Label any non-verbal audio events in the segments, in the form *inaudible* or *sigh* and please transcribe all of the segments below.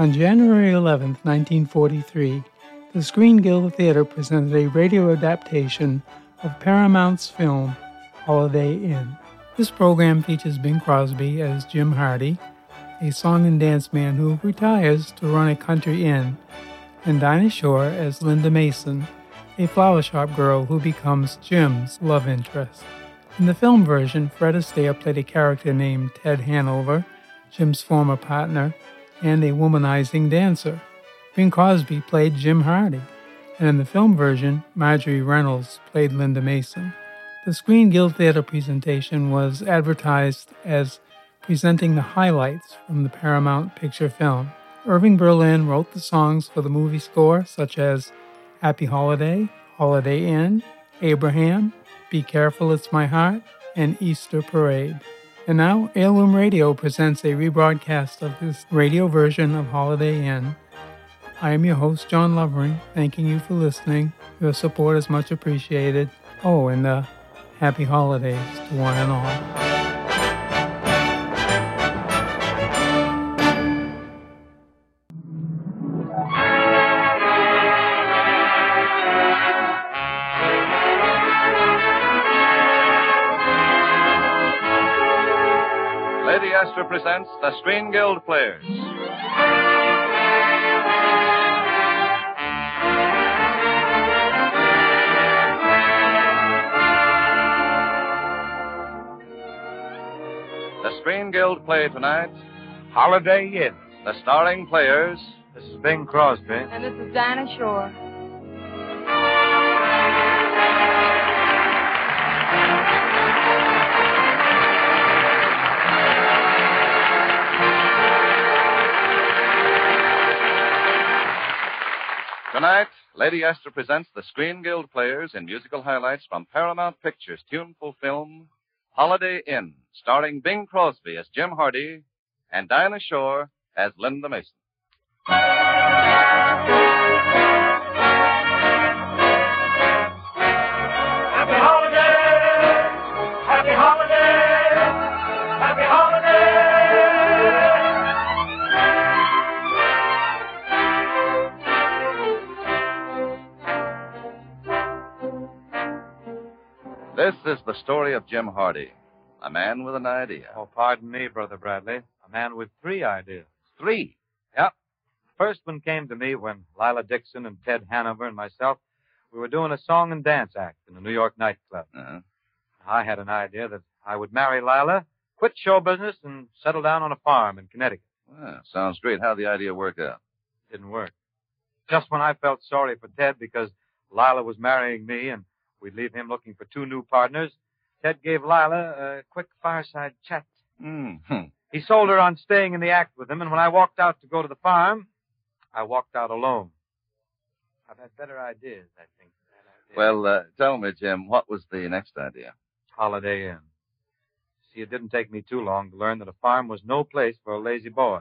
On January 11, 1943, the Screen Guild Theater presented a radio adaptation of Paramount's film Holiday Inn. This program features Bing Crosby as Jim Hardy, a song and dance man who retires to run a country inn, and Dinah Shore as Linda Mason, a flower shop girl who becomes Jim's love interest. In the film version, Fred Astaire played a character named Ted Hanover, Jim's former partner, and a womanizing dancer. Bing Crosby played Jim Hardy, and in the film version, Marjorie Reynolds played Linda Mason. The Screen Guild Theater presentation was advertised as presenting the highlights from the Paramount picture film. Irving Berlin wrote the songs for the movie score, such as Happy Holiday, Holiday Inn, Abraham, Be Careful It's My Heart, and Easter Parade. And now, Heirloom Radio presents a rebroadcast of this radio version of Holiday Inn. I am your host, John Lovering, thanking you for listening. Your support is much appreciated. Oh, and uh, happy holidays to one and all. Orchestra presents the Screen Guild Players. The Screen Guild play tonight Holiday Inn. The starring players This is Bing Crosby. And this is Dinah Shore. Tonight, Lady Esther presents the Screen Guild Players in musical highlights from Paramount Pictures' tuneful film Holiday Inn, starring Bing Crosby as Jim Hardy and Dinah Shore as Linda Mason. This is the story of Jim Hardy, a man with an idea. Oh, pardon me, Brother Bradley. A man with three ideas. Three. Yep. First one came to me when Lila Dixon and Ted Hanover and myself, we were doing a song and dance act in a New York nightclub. Uh-huh. I had an idea that I would marry Lila, quit show business, and settle down on a farm in Connecticut. Well, sounds great. How'd the idea work out? Didn't work. Just when I felt sorry for Ted because Lila was marrying me and we'd leave him looking for two new partners, Ted gave Lila a quick fireside chat. Mm-hmm. He sold her on staying in the act with him, and when I walked out to go to the farm, I walked out alone. I've had better ideas, I think. idea. Well, uh, tell me, Jim, what was the next idea? Holiday Inn. See, it didn't take me too long to learn that a farm was no place for a lazy boy.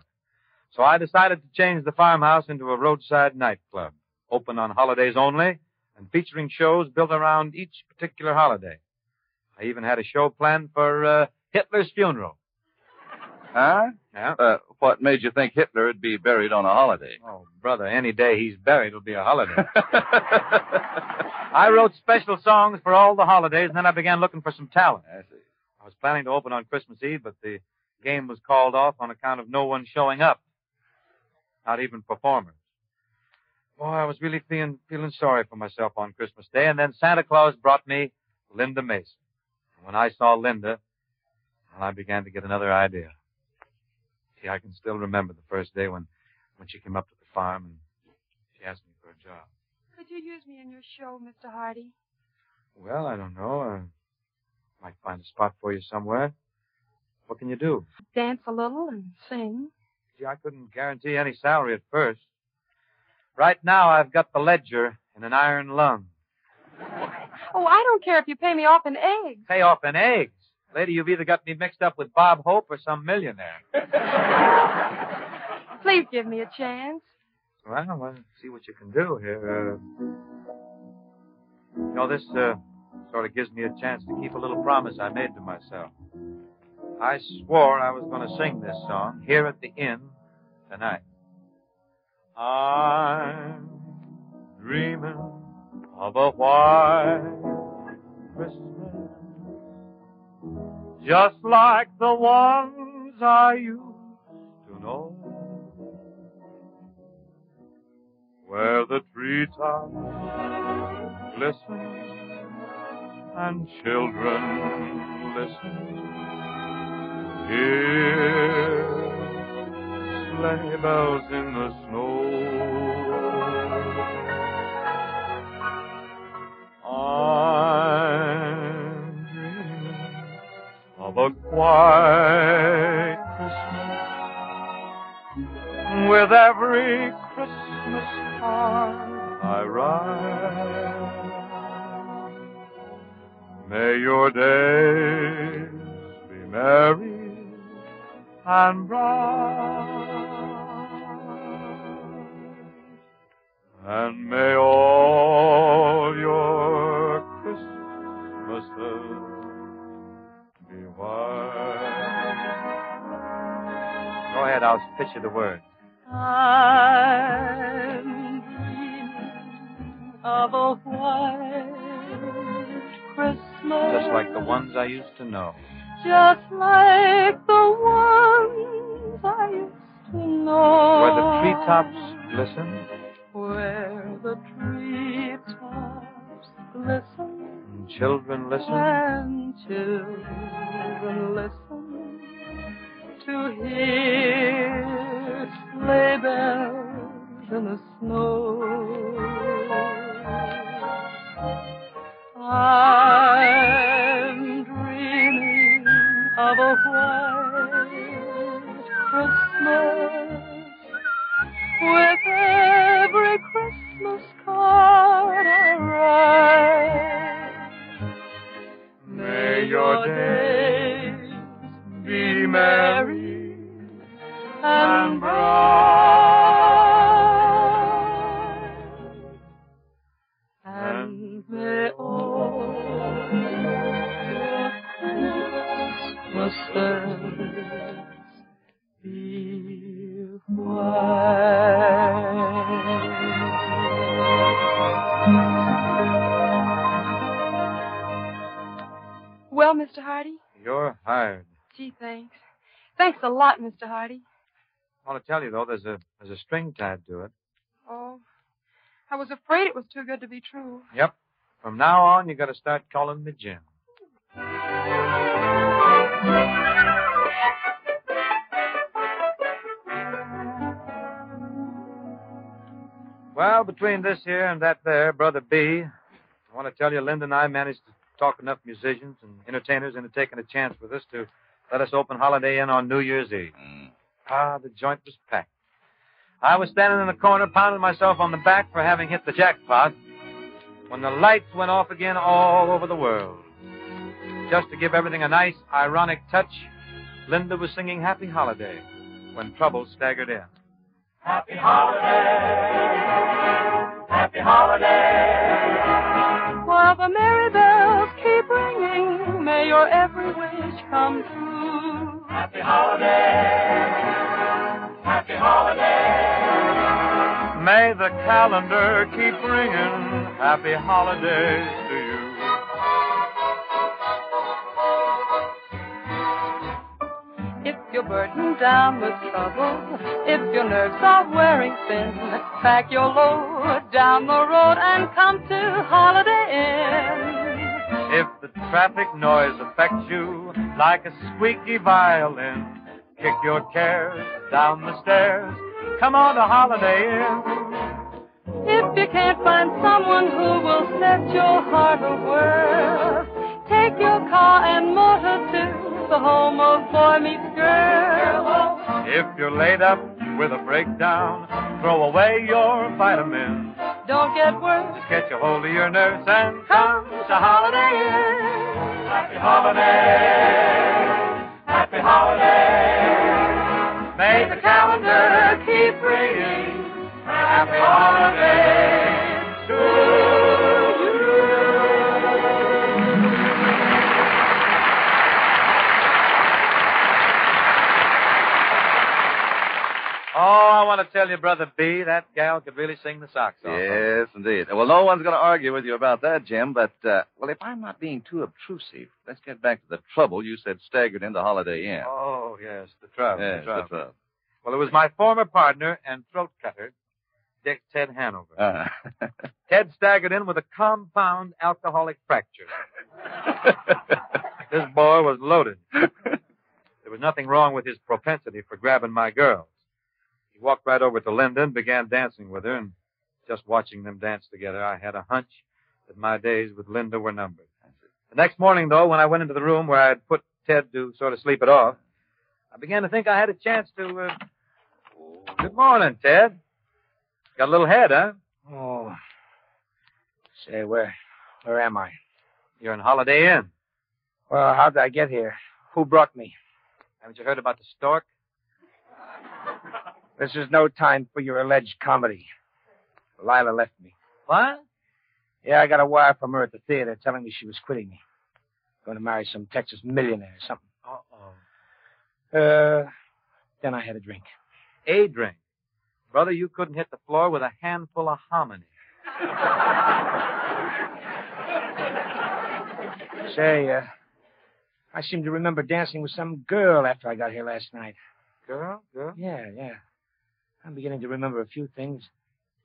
So I decided to change the farmhouse into a roadside nightclub, open on holidays only, and featuring shows built around each particular holiday. I even had a show planned for uh, Hitler's funeral. Huh? Yeah. Uh, what made you think Hitler would be buried on a holiday? Oh, brother, any day he's buried will be a holiday. *laughs* I wrote special songs for all the holidays, and then I began looking for some talent. I see. I was planning to open on Christmas Eve, but the game was called off on account of no one showing up. Not even performers. Boy, I was really feeling, feeling sorry for myself on Christmas Day, and then Santa Claus brought me Linda Mason. And when I saw Linda, well, I began to get another idea. See, I can still remember the first day when, when she came up to the farm and she asked me for a job. Could you use me in your show, Mr. Hardy? Well, I don't know. I might find a spot for you somewhere. What can you do? Dance a little and sing. Gee, I couldn't guarantee any salary at first. Right now, I've got the ledger in an iron lung. Oh, I don't care if you pay me off in eggs. Pay off in eggs. Lady, you've either got me mixed up with Bob Hope or some millionaire. *laughs* Please give me a chance. Well, let's see what you can do here. Uh, you know, this uh, sort of gives me a chance to keep a little promise I made to myself. I swore I was going to sing this song here at the inn tonight. I'm dreaming of a white Christmas, just like the ones I used to know, where the treetops glisten and children listen. Hear sleigh bells in the snow. A quiet Christmas with every treetops glisten. and children listen. And children listen to hear sleigh bells in the snow. I'm dreaming of a white Christmas Thanks a lot, Mr. Hardy. I want to tell you though, there's a there's a string tied to it. Oh, I was afraid it was too good to be true. Yep. From now on, you got to start calling me Jim. Well, between this here and that there, Brother B, I want to tell you, Linda and I managed to talk enough musicians and entertainers into taking a chance with us to let us open Holiday Inn on New Year's Eve. Ah, the joint was packed. I was standing in the corner pounding myself on the back for having hit the jackpot when the lights went off again all over the world. Just to give everything a nice, ironic touch, Linda was singing Happy Holiday when trouble staggered in. Happy holiday. Happy holiday. While the merry bells keep ringing, may your every wish come true. Happy holiday. Happy holiday. May the calendar keep ringing Happy Holidays to you. If you're burdened down with trouble, if your nerves are wearing thin, pack your load down the road and come to Holiday Inn. If the traffic noise affects you like a squeaky violin, kick your cares down the stairs. Come on to Holiday Inn. If you can't find someone who will set your heart a take your car and motor to the home of boy meets girl. If you're laid up with a breakdown, throw away your vitamins. Don't get worse. Just get a hold of your nurse and come to Holiday Inn. Happy holiday. Happy holiday. May the calendar keep ringing. Happy holidays Oh, I want to tell you, Brother B, that gal could really sing the socks off. Yes, indeed. Well, no one's going to argue with you about that, Jim, but, uh, well, if I'm not being too obtrusive, let's get back to the trouble you said staggered into Holiday Inn. Oh, yes, the trouble. yes, the trouble. the trouble. Well, it was my former partner and throat cutter, Dick Ted Hanover. Uh-huh. *laughs* Ted staggered in with a compound alcoholic fracture. *laughs* This boy was loaded. There was nothing wrong with his propensity for grabbing my girls. He walked right over to Linda and began dancing with her, and just watching them dance together, I had a hunch that my days with Linda were numbered. The next morning, though, when I went into the room where I had put Ted to sort of sleep it off, I began to think I had a chance to. Uh... Good morning, Ted. Got a little head, huh? Oh. Say, where where am I? You're in Holiday Inn. Well, how did I get here? Who brought me? Haven't you heard about the stork? This is no time for your alleged comedy. Lila left me. What? Yeah, I got a wire from her at the theater telling me she was quitting me. Going to marry some Texas millionaire or something. Uh-oh. Uh, then I had a drink. A drink. Brother, you couldn't hit the floor with a handful of hominy. *laughs* Say, uh, I seem to remember dancing with some girl after I got here last night. Girl, girl. Yeah, yeah. I'm beginning to remember a few things.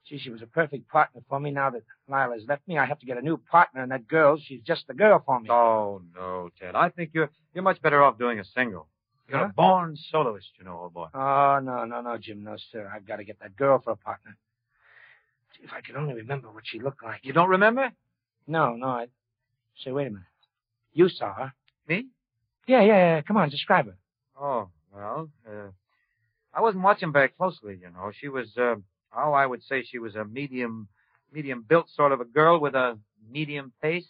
Gee, she was a perfect partner for me. Now that Lila's left me, I have to get a new partner, and that girl, she's just the girl for me. Oh no, Ted. I think you're you're much better off doing a single. You're Huh? a born soloist, you know, old boy. Oh, no, no, no, Jim, no, sir. I've got to get that girl for a partner. Gee, if I could only remember what she looked like. You don't remember? No, no, I. Say, wait a minute. You saw her. Me? Yeah, yeah, yeah. Come on, describe her. Oh, well, uh, I wasn't watching very closely, you know. She was, uh, oh, I would say she was a medium, medium built sort of a girl with a medium face.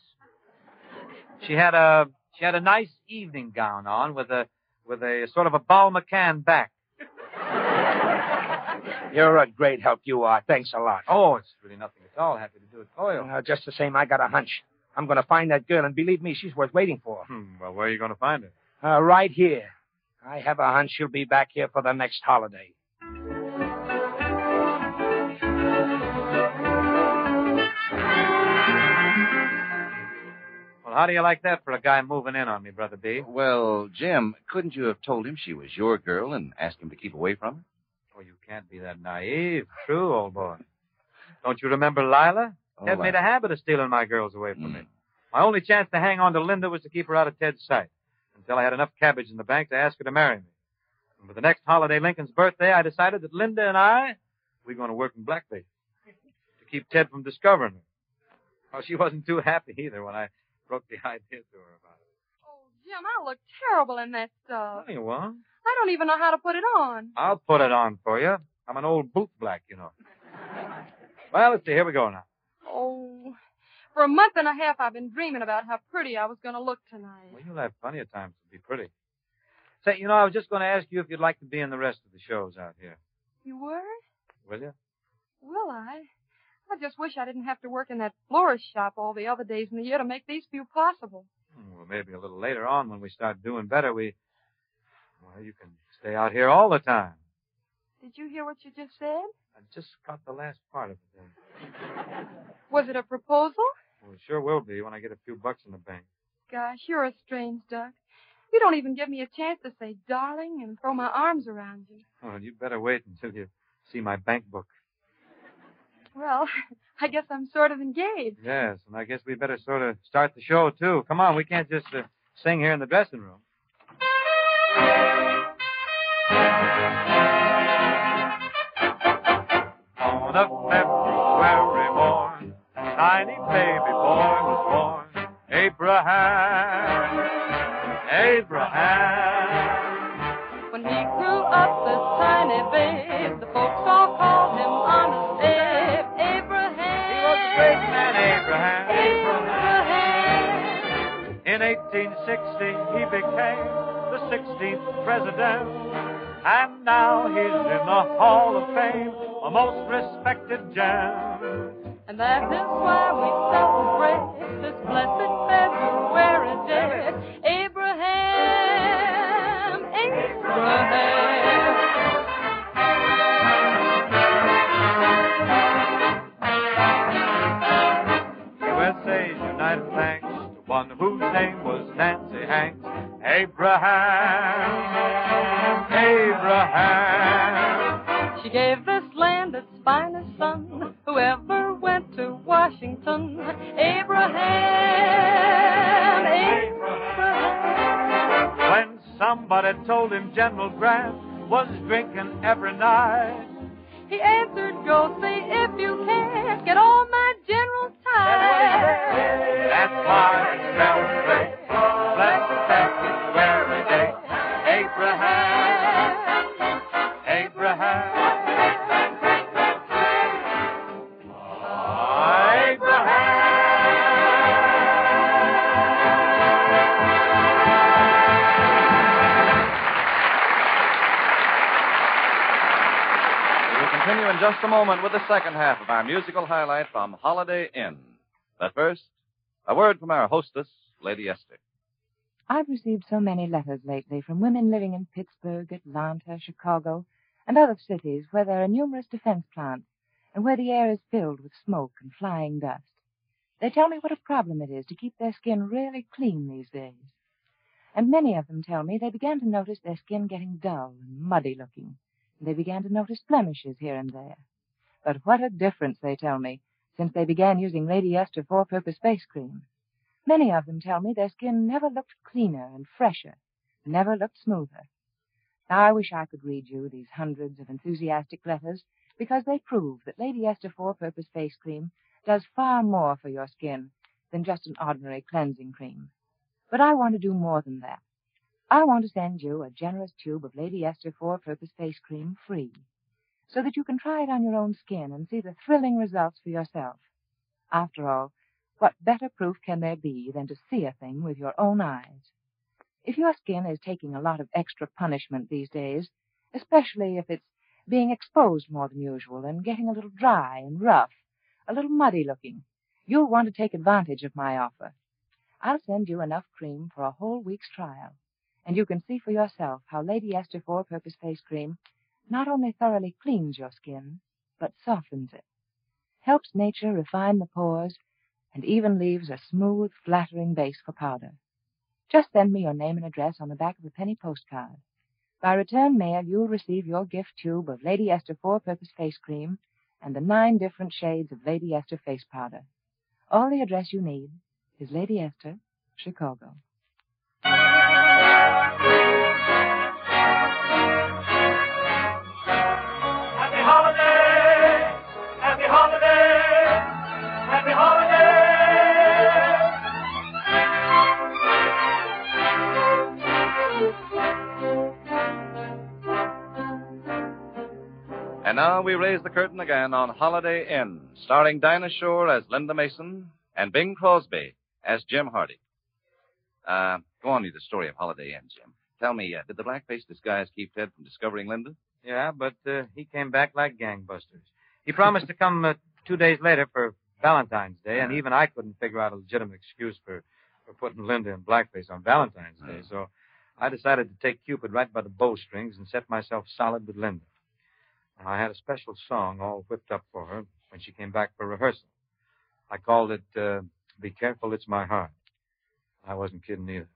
She had a, she had a nice evening gown on with a, with a sort of a Bal McCann back. You're a great help, you are. Thanks a lot. Oh, it's really nothing at all. Happy to do it for you. Uh, just the same, I got a hunch. I'm going to find that girl, and believe me, she's worth waiting for. Hmm, well, where are you going to find her? Uh, right here. I have a hunch she'll be back here for the next holiday. Well, how do you like that for a guy moving in on me, Brother B? Well, Jim, couldn't you have told him she was your girl and asked him to keep away from her? Oh, you can't be that naive. True, old boy. Don't you remember Lila? Oh, Ted I- made a habit of stealing my girls away from me. Mm. My only chance to hang on to Linda was to keep her out of Ted's sight until I had enough cabbage in the bank to ask her to marry me. And for the next holiday, Lincoln's birthday, I decided that Linda and I, we're going to work in blackface *laughs* to keep Ted from discovering her. Well, she wasn't too happy either when I broke the *laughs* idea to her about it. Oh, Jim, I look terrible in that stuff. You won't. I don't even know how to put it on. I'll put it on for you. I'm an old boot black, you know. *laughs* Well, let's see. Here we go now. Oh, for a month and a half I've been dreaming about how pretty I was going to look tonight. Well, you'll have plenty of time to be pretty. Say, you know, I was just going to ask you if you'd like to be in the rest of the shows out here. You were? Will you? Will I? I just wish I didn't have to work in that florist shop all the other days in the year to make these few possible. Hmm, Well, maybe a little later on when we start doing better, we. Well, you can stay out here all the time. Did you hear what you just said? I just got the last part of it there. *laughs* Was it a proposal? Well, it sure will be when I get a few bucks in the bank. Gosh, you're a strange duck. You don't even give me a chance to say darling and throw my arms around you. Well, you'd better wait until you see my bank book. Well, *laughs* I guess I'm sort of engaged. Yes, and I guess we better sort of start the show, too. Come on, we can't just uh, sing here in the dressing room. On a February morn, tiny baby boy was born. Abraham, Abraham. When he grew up, this tiny babe, the folks all called him Honest Abe. Abraham. He was a great man, Abraham. Abraham. In 1860, he became the 16th president. And now he's in the Hall of Fame, a most respected gem. And that is why Abraham, Abraham. When somebody told him General Grant was drinking every night, He answered, Go see if you can get all my general's time. that's why celebrate. Let's continue in just a moment with the second half of our musical highlight from Holiday Inn. But first, a word from our hostess, Lady Esther. I've received so many letters lately from women living in Pittsburgh, Atlanta, Chicago, and other cities where there are numerous defense plants and where the air is filled with smoke and flying dust. They tell me what a problem it is to keep their skin really clean these days. And many of them tell me they began to notice their skin getting dull and muddy looking. They began to notice blemishes here and there. But what a difference, they tell me, since they began using Lady Esther four-purpose face cream. Many of them tell me their skin never looked cleaner and fresher, never looked smoother. I wish I could read you these hundreds of enthusiastic letters because they prove that Lady Esther four-purpose face cream does far more for your skin than just an ordinary cleansing cream. But I want to do more than that. I want to send you a generous tube of Lady Esther four-purpose face cream free so that you can try it on your own skin and see the thrilling results for yourself. After all, what better proof can there be than to see a thing with your own eyes? If your skin is taking a lot of extra punishment these days, especially if it's being exposed more than usual and getting a little dry and rough, a little muddy looking, you'll want to take advantage of my offer. I'll send you enough cream for a whole week's trial, and you can see for yourself how Lady Esther Four-Purpose Face Cream not only thoroughly cleans your skin, but softens it, helps nature refine the pores, and even leaves a smooth, flattering base for powder. Just send me your name and address on the back of a penny postcard. By return mail, you'll receive your gift tube of Lady Esther Four-Purpose Face Cream and the nine different shades of Lady Esther Face Powder. All the address you need is Lady Esther, Chicago. And now we raise the curtain again on Holiday Inn, starring Dinah Shore as Linda Mason and Bing Crosby as Jim Hardy. Uh, go on with the story of Holiday Inn, Jim. Tell me, uh, did the black-faced disguise keep Ted from discovering Linda? Yeah, but uh, he came back like gangbusters. He promised to come uh, two days later for Valentine's Day, and even I couldn't figure out a legitimate excuse for, for putting Linda in blackface on Valentine's Day. So I decided to take Cupid right by the bowstrings and set myself solid with Linda. And I had a special song all whipped up for her when she came back for rehearsal. I called it uh, Be Careful, It's My Heart. I wasn't kidding either.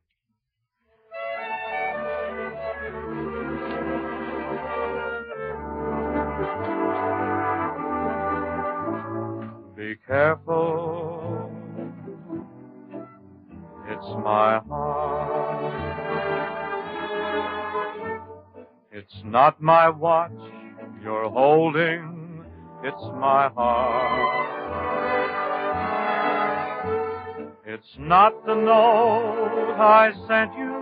Be careful, it's my heart. It's not my watch you're holding, it's my heart. It's not the note I sent you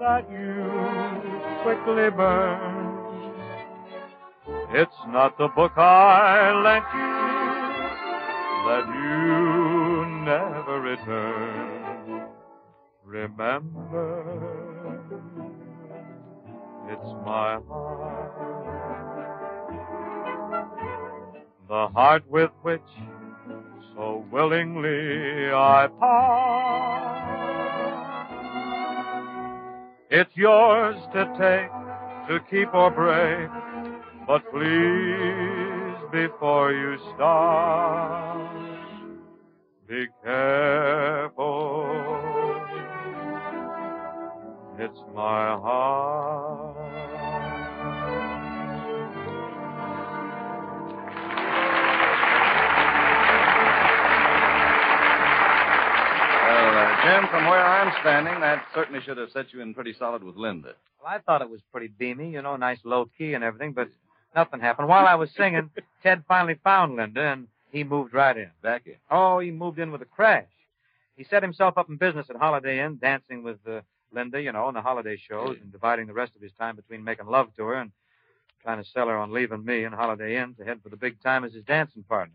that you quickly burned. It's not the book I lent you that you never returned. Remember, it's my heart. The heart with which so willingly I part. It's yours to take, to keep or break, but please, before you start, be careful. It's my heart. Well, uh, Jim, from where I'm standing, that certainly should have set you in pretty solid with Linda. Well, I thought it was pretty beamy, you know, nice low key and everything, but nothing happened. While I was singing, *laughs* Ted finally found Linda, and he moved right in. Back in. Oh, he moved in with a crash. He set himself up in business at Holiday Inn, dancing with uh, Linda, you know, in the holiday shows, and dividing the rest of his time between making love to her and trying to sell her on leaving me and Holiday Inn to head for the big time as his dancing partner.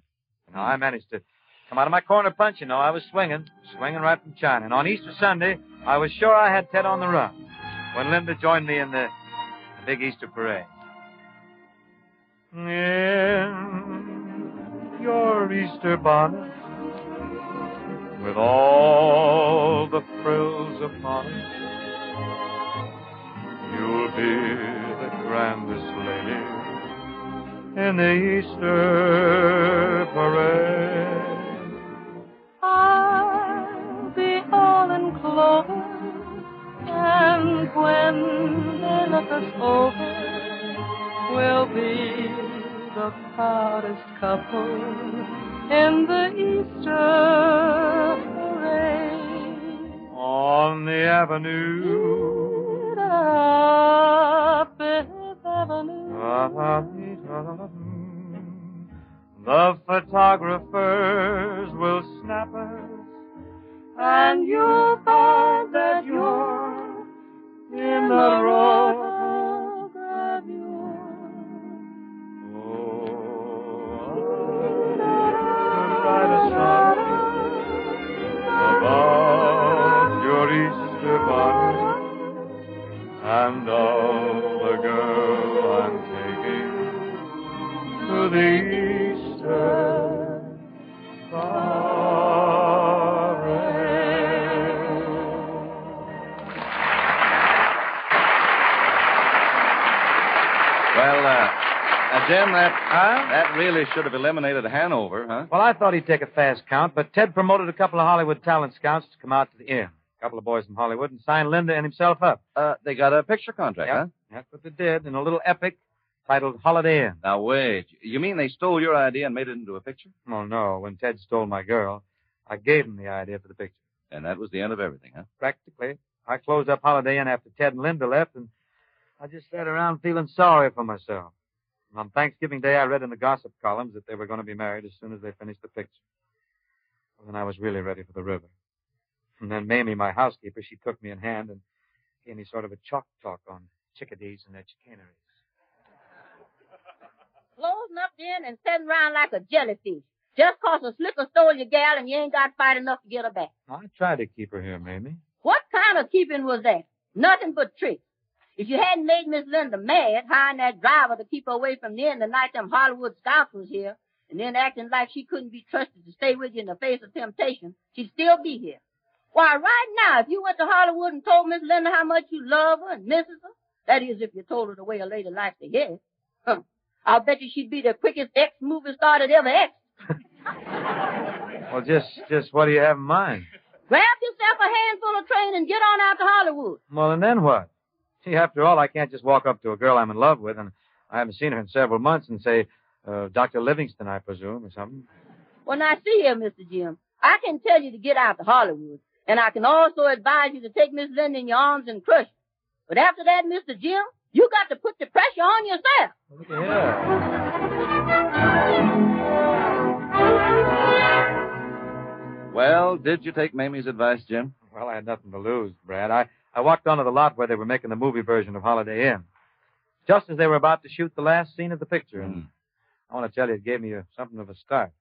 Now, I managed to come out of my corner punch, you know. I was swinging, swinging right from China. And on Easter Sunday, I was sure I had Ted on the run when Linda joined me in the, the big Easter parade. In your Easter bonnet, with all the frills upon it, you'll be the grandest lady in the Easter parade. I'll be all enclosed, and when they look us over, we'll be the proudest couple in the Easter parade. On the avenue. Up Fifth Avenue. The photographers will snap us, and you'll find that you're in the row. And all the girl I'm taking to the Easter parade. Well, uh, now, Jim, that that really should have eliminated Hanover, huh? Well, I thought he'd take a fast count, but Ted promoted a couple of Hollywood talent scouts to come out to the inn. Couple of boys from Hollywood and signed Linda and himself up. Uh, they got a picture contract, Yep. huh? That's what they did in a little epic titled Holiday Inn. Now wait, you mean they stole your idea and made it into a picture? Oh, no. When Ted stole my girl, I gave him the idea for the picture. And that was the end of everything, huh? Practically. I closed up Holiday Inn after Ted and Linda left, and I just sat around feeling sorry for myself. And on Thanksgiving Day, I read in the gossip columns that they were going to be married as soon as they finished the picture. Well, then I was really ready for the river. And then Mamie, my housekeeper, she took me in hand and gave me sort of a chalk talk on chickadees and their chicaneries. Closing up then and sitting around like a jellyfish. Just 'cause a slicker stole your gal and you ain't got fight enough to get her back. I tried to keep her here, Mamie. What kind of keeping was that? Nothing but tricks. If you hadn't made Miss Linda mad, hiring that driver to keep her away from the in the night them Hollywood scouts was here, and then acting like she couldn't be trusted to stay with you in the face of temptation, she'd still be here. Why, right now, if you went to Hollywood and told Miss Linda how much you love her and misses her, that is, if you told her the way a lady likes to hear it, huh, I'll bet you she'd be the quickest ex-movie star that ever ex. *laughs* Well, just, just what do you have in mind? Grab yourself a handful of train and get on out to Hollywood. Well, and then what? See, after all, I can't just walk up to a girl I'm in love with and I haven't seen her in several months and say, uh, Dr. Livingstone, I presume, or something. Well, now see here, Mr. Jim. I can tell you to get out to Hollywood, and I can also advise you to take Miss Linda in your arms and crush her. But after that, Mr. Jim, you got to put the pressure on yourself. Look at here. Well, did you take Mamie's advice, Jim? Well, I had nothing to lose, Brad. I, I walked onto the lot where they were making the movie version of Holiday Inn. Just as they were about to shoot the last scene of the picture. And Hmm. I want to tell you, it gave me a, something of a start.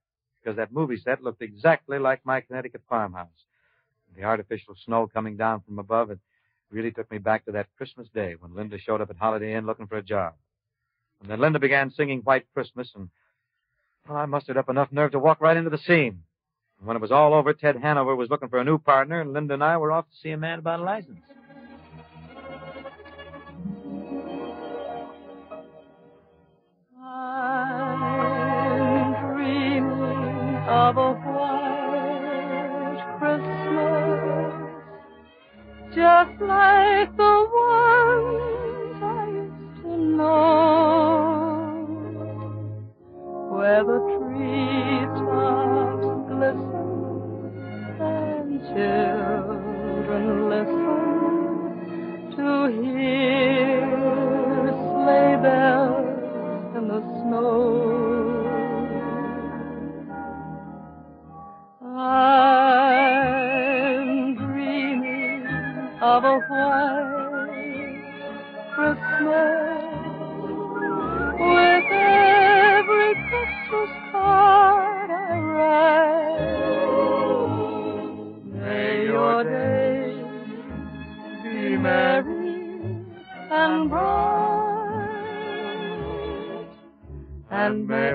Because that movie set looked exactly like my Connecticut farmhouse. The artificial snow coming down from above, it really took me back to that Christmas day when Linda showed up at Holiday Inn looking for a job. And then Linda began singing White Christmas, and well, I mustered up enough nerve to walk right into the scene. And when it was all over, Ted Hanover was looking for a new partner, and Linda and I were off to see a man about a license.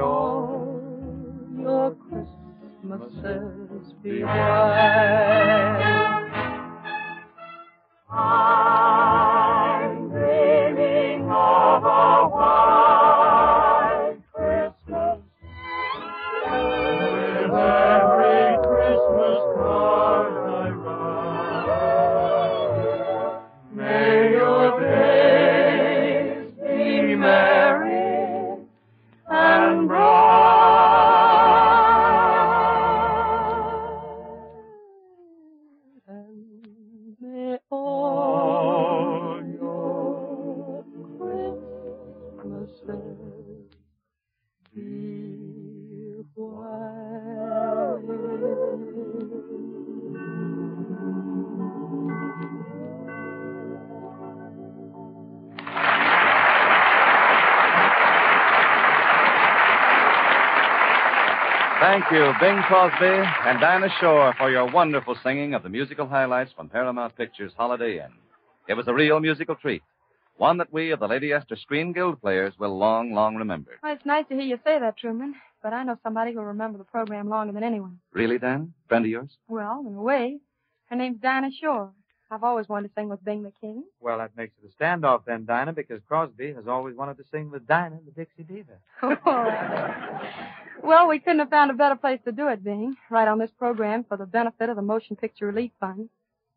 All your Christmases be white. Ah. I'm Thank you, Bing Crosby and Dinah Shore, for your wonderful singing of the musical highlights from Paramount Pictures' Holiday Inn. It was a real musical treat, one that we of the Lady Esther Screen Guild players will long, long remember. Well, it's nice to hear you say that, Truman. But I know somebody who'll remember the program longer than anyone. Really, Dan? Friend of yours? Well, in a way. Her name's Dinah Shore. I've always wanted to sing with Bing McKing. Well, that makes it a standoff then, Dinah, because Crosby has always wanted to sing with Dinah, the Dixie Diva. *laughs* well, we couldn't have found a better place to do it, Bing. Right on this program for the benefit of the Motion Picture Relief Fund.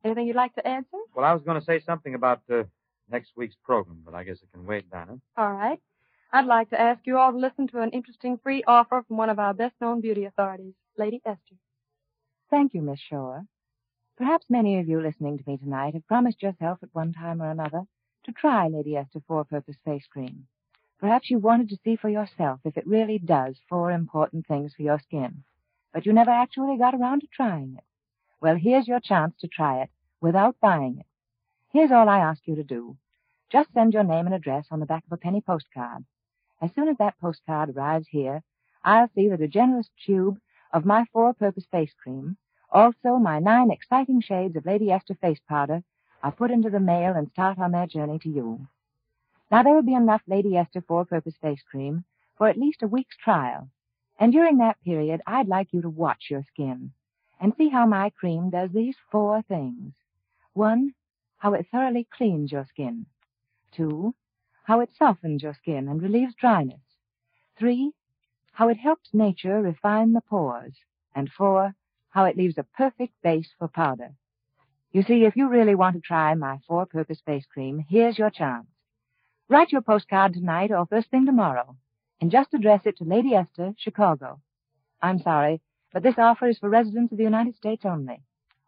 Anything you'd like to add, sir? Well, I was going to say something about uh, next week's program, but I guess it can wait, Dinah. All right. I'd like to ask you all to listen to an interesting free offer from one of our best known beauty authorities, Lady Esther. Thank you, Miss Shore. Perhaps many of you listening to me tonight have promised yourself at one time or another to try Lady Esther Four-Purpose Face Cream. Perhaps you wanted to see for yourself if it really does four important things for your skin, but you never actually got around to trying it. Well, here's your chance to try it without buying it. Here's all I ask you to do. Just send your name and address on the back of a penny postcard. As soon as that postcard arrives here, I'll see that a generous tube of my four-purpose face cream, also my nine exciting shades of Lady Esther face powder, are put into the mail and start on their journey to you. Now, there will be enough Lady Esther four-purpose face cream for at least a week's trial. And during that period, I'd like you to watch your skin and see how my cream does these four things. One, how it thoroughly cleans your skin. Two, how it softens your skin and relieves dryness. Three, how it helps nature refine the pores. And four, how it leaves a perfect base for powder. You see, if you really want to try my four-purpose face cream, here's your chance. Write your postcard tonight or first thing tomorrow, and just address it to Lady Esther, Chicago. I'm sorry, but this offer is for residents of the United States only.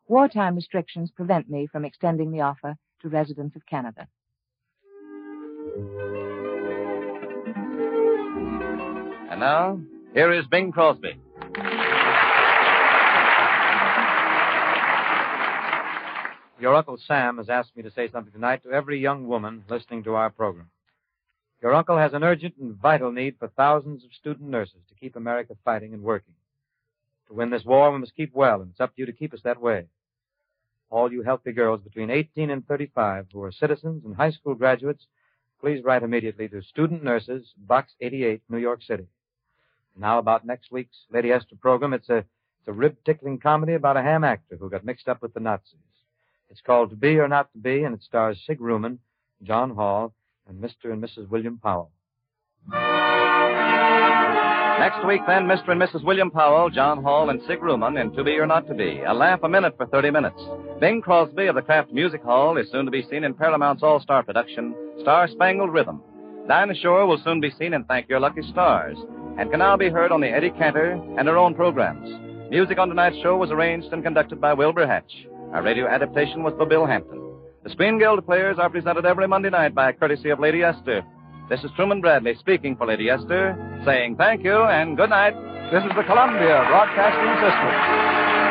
Wartime restrictions prevent me from extending the offer to residents of Canada. And now, here is Bing Crosby. Your Uncle Sam has asked me to say something tonight to every young woman listening to our program. Your uncle has an urgent and vital need for thousands of student nurses to keep America fighting and working. To win this war, we must keep well, and it's up to you to keep us that way. All you healthy girls between 18 and 35 who are citizens and high school graduates, please write immediately to Student Nurses, Box 88, New York City. Now about next week's Lady Esther program, it's a, it's a rib-tickling comedy about a ham actor who got mixed up with the Nazis. It's called To Be or Not to Be, and it stars Sig Ruman, John Hall, and Mr. and Mrs. William Powell. Next week, then, Mr. and Mrs. William Powell, John Hall, and Sig Ruman in To Be or Not to Be. A laugh a minute for 30 minutes. Bing Crosby of the Kraft Music Hall is soon to be seen in Paramount's all-star production, Star Spangled Rhythm. Dinah Shore will soon be seen in Thank Your Lucky Stars, and can now be heard on the Eddie Cantor and her own programs. Music on tonight's show was arranged and conducted by Wilbur Hatch. Our radio adaptation was for Bill Hampton. The Screen Guild players are presented every Monday night by courtesy of Lady Esther. This is Truman Bradley speaking for Lady Esther, saying thank you and good night. This is the Columbia Broadcasting System.